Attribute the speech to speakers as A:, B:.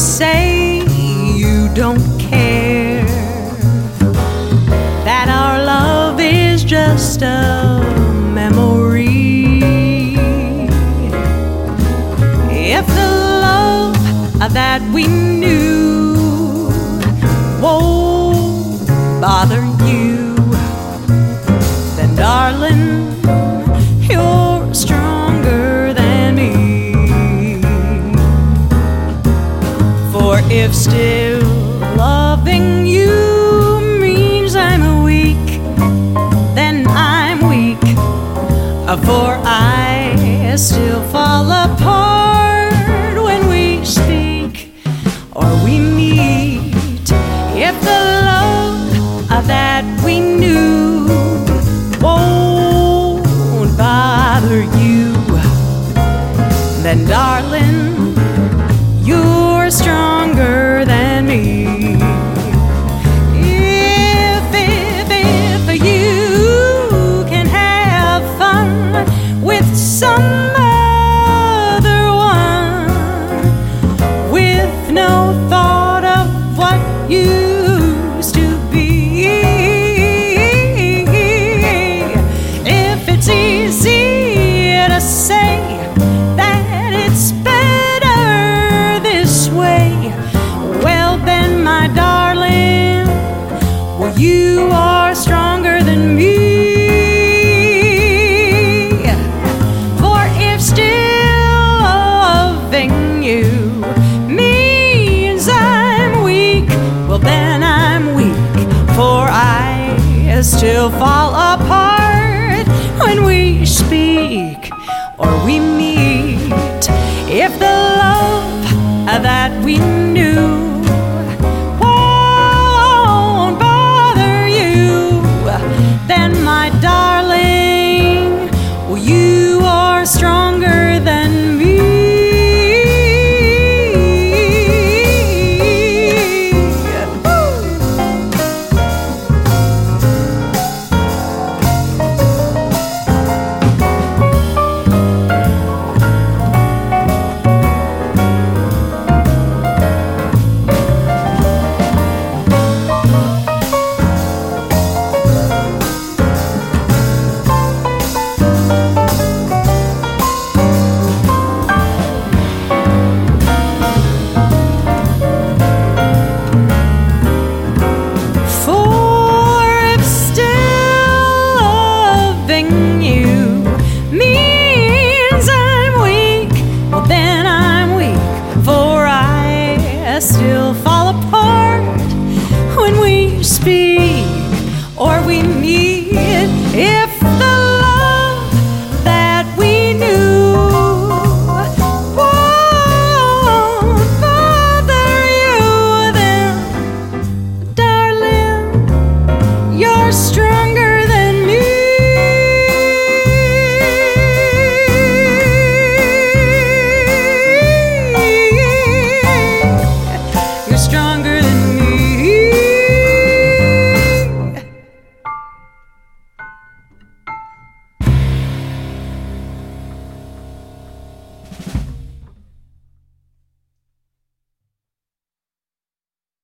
A: say you don't care, that our love is just a memory. If the love that we knew won't bother you, then darling, if still loving you means I'm weak, then I'm weak. Uh, For I still fall apart when we speak or we meet. If the love that we knew won't bother you, then darling, Still fall apart when we speak or we fall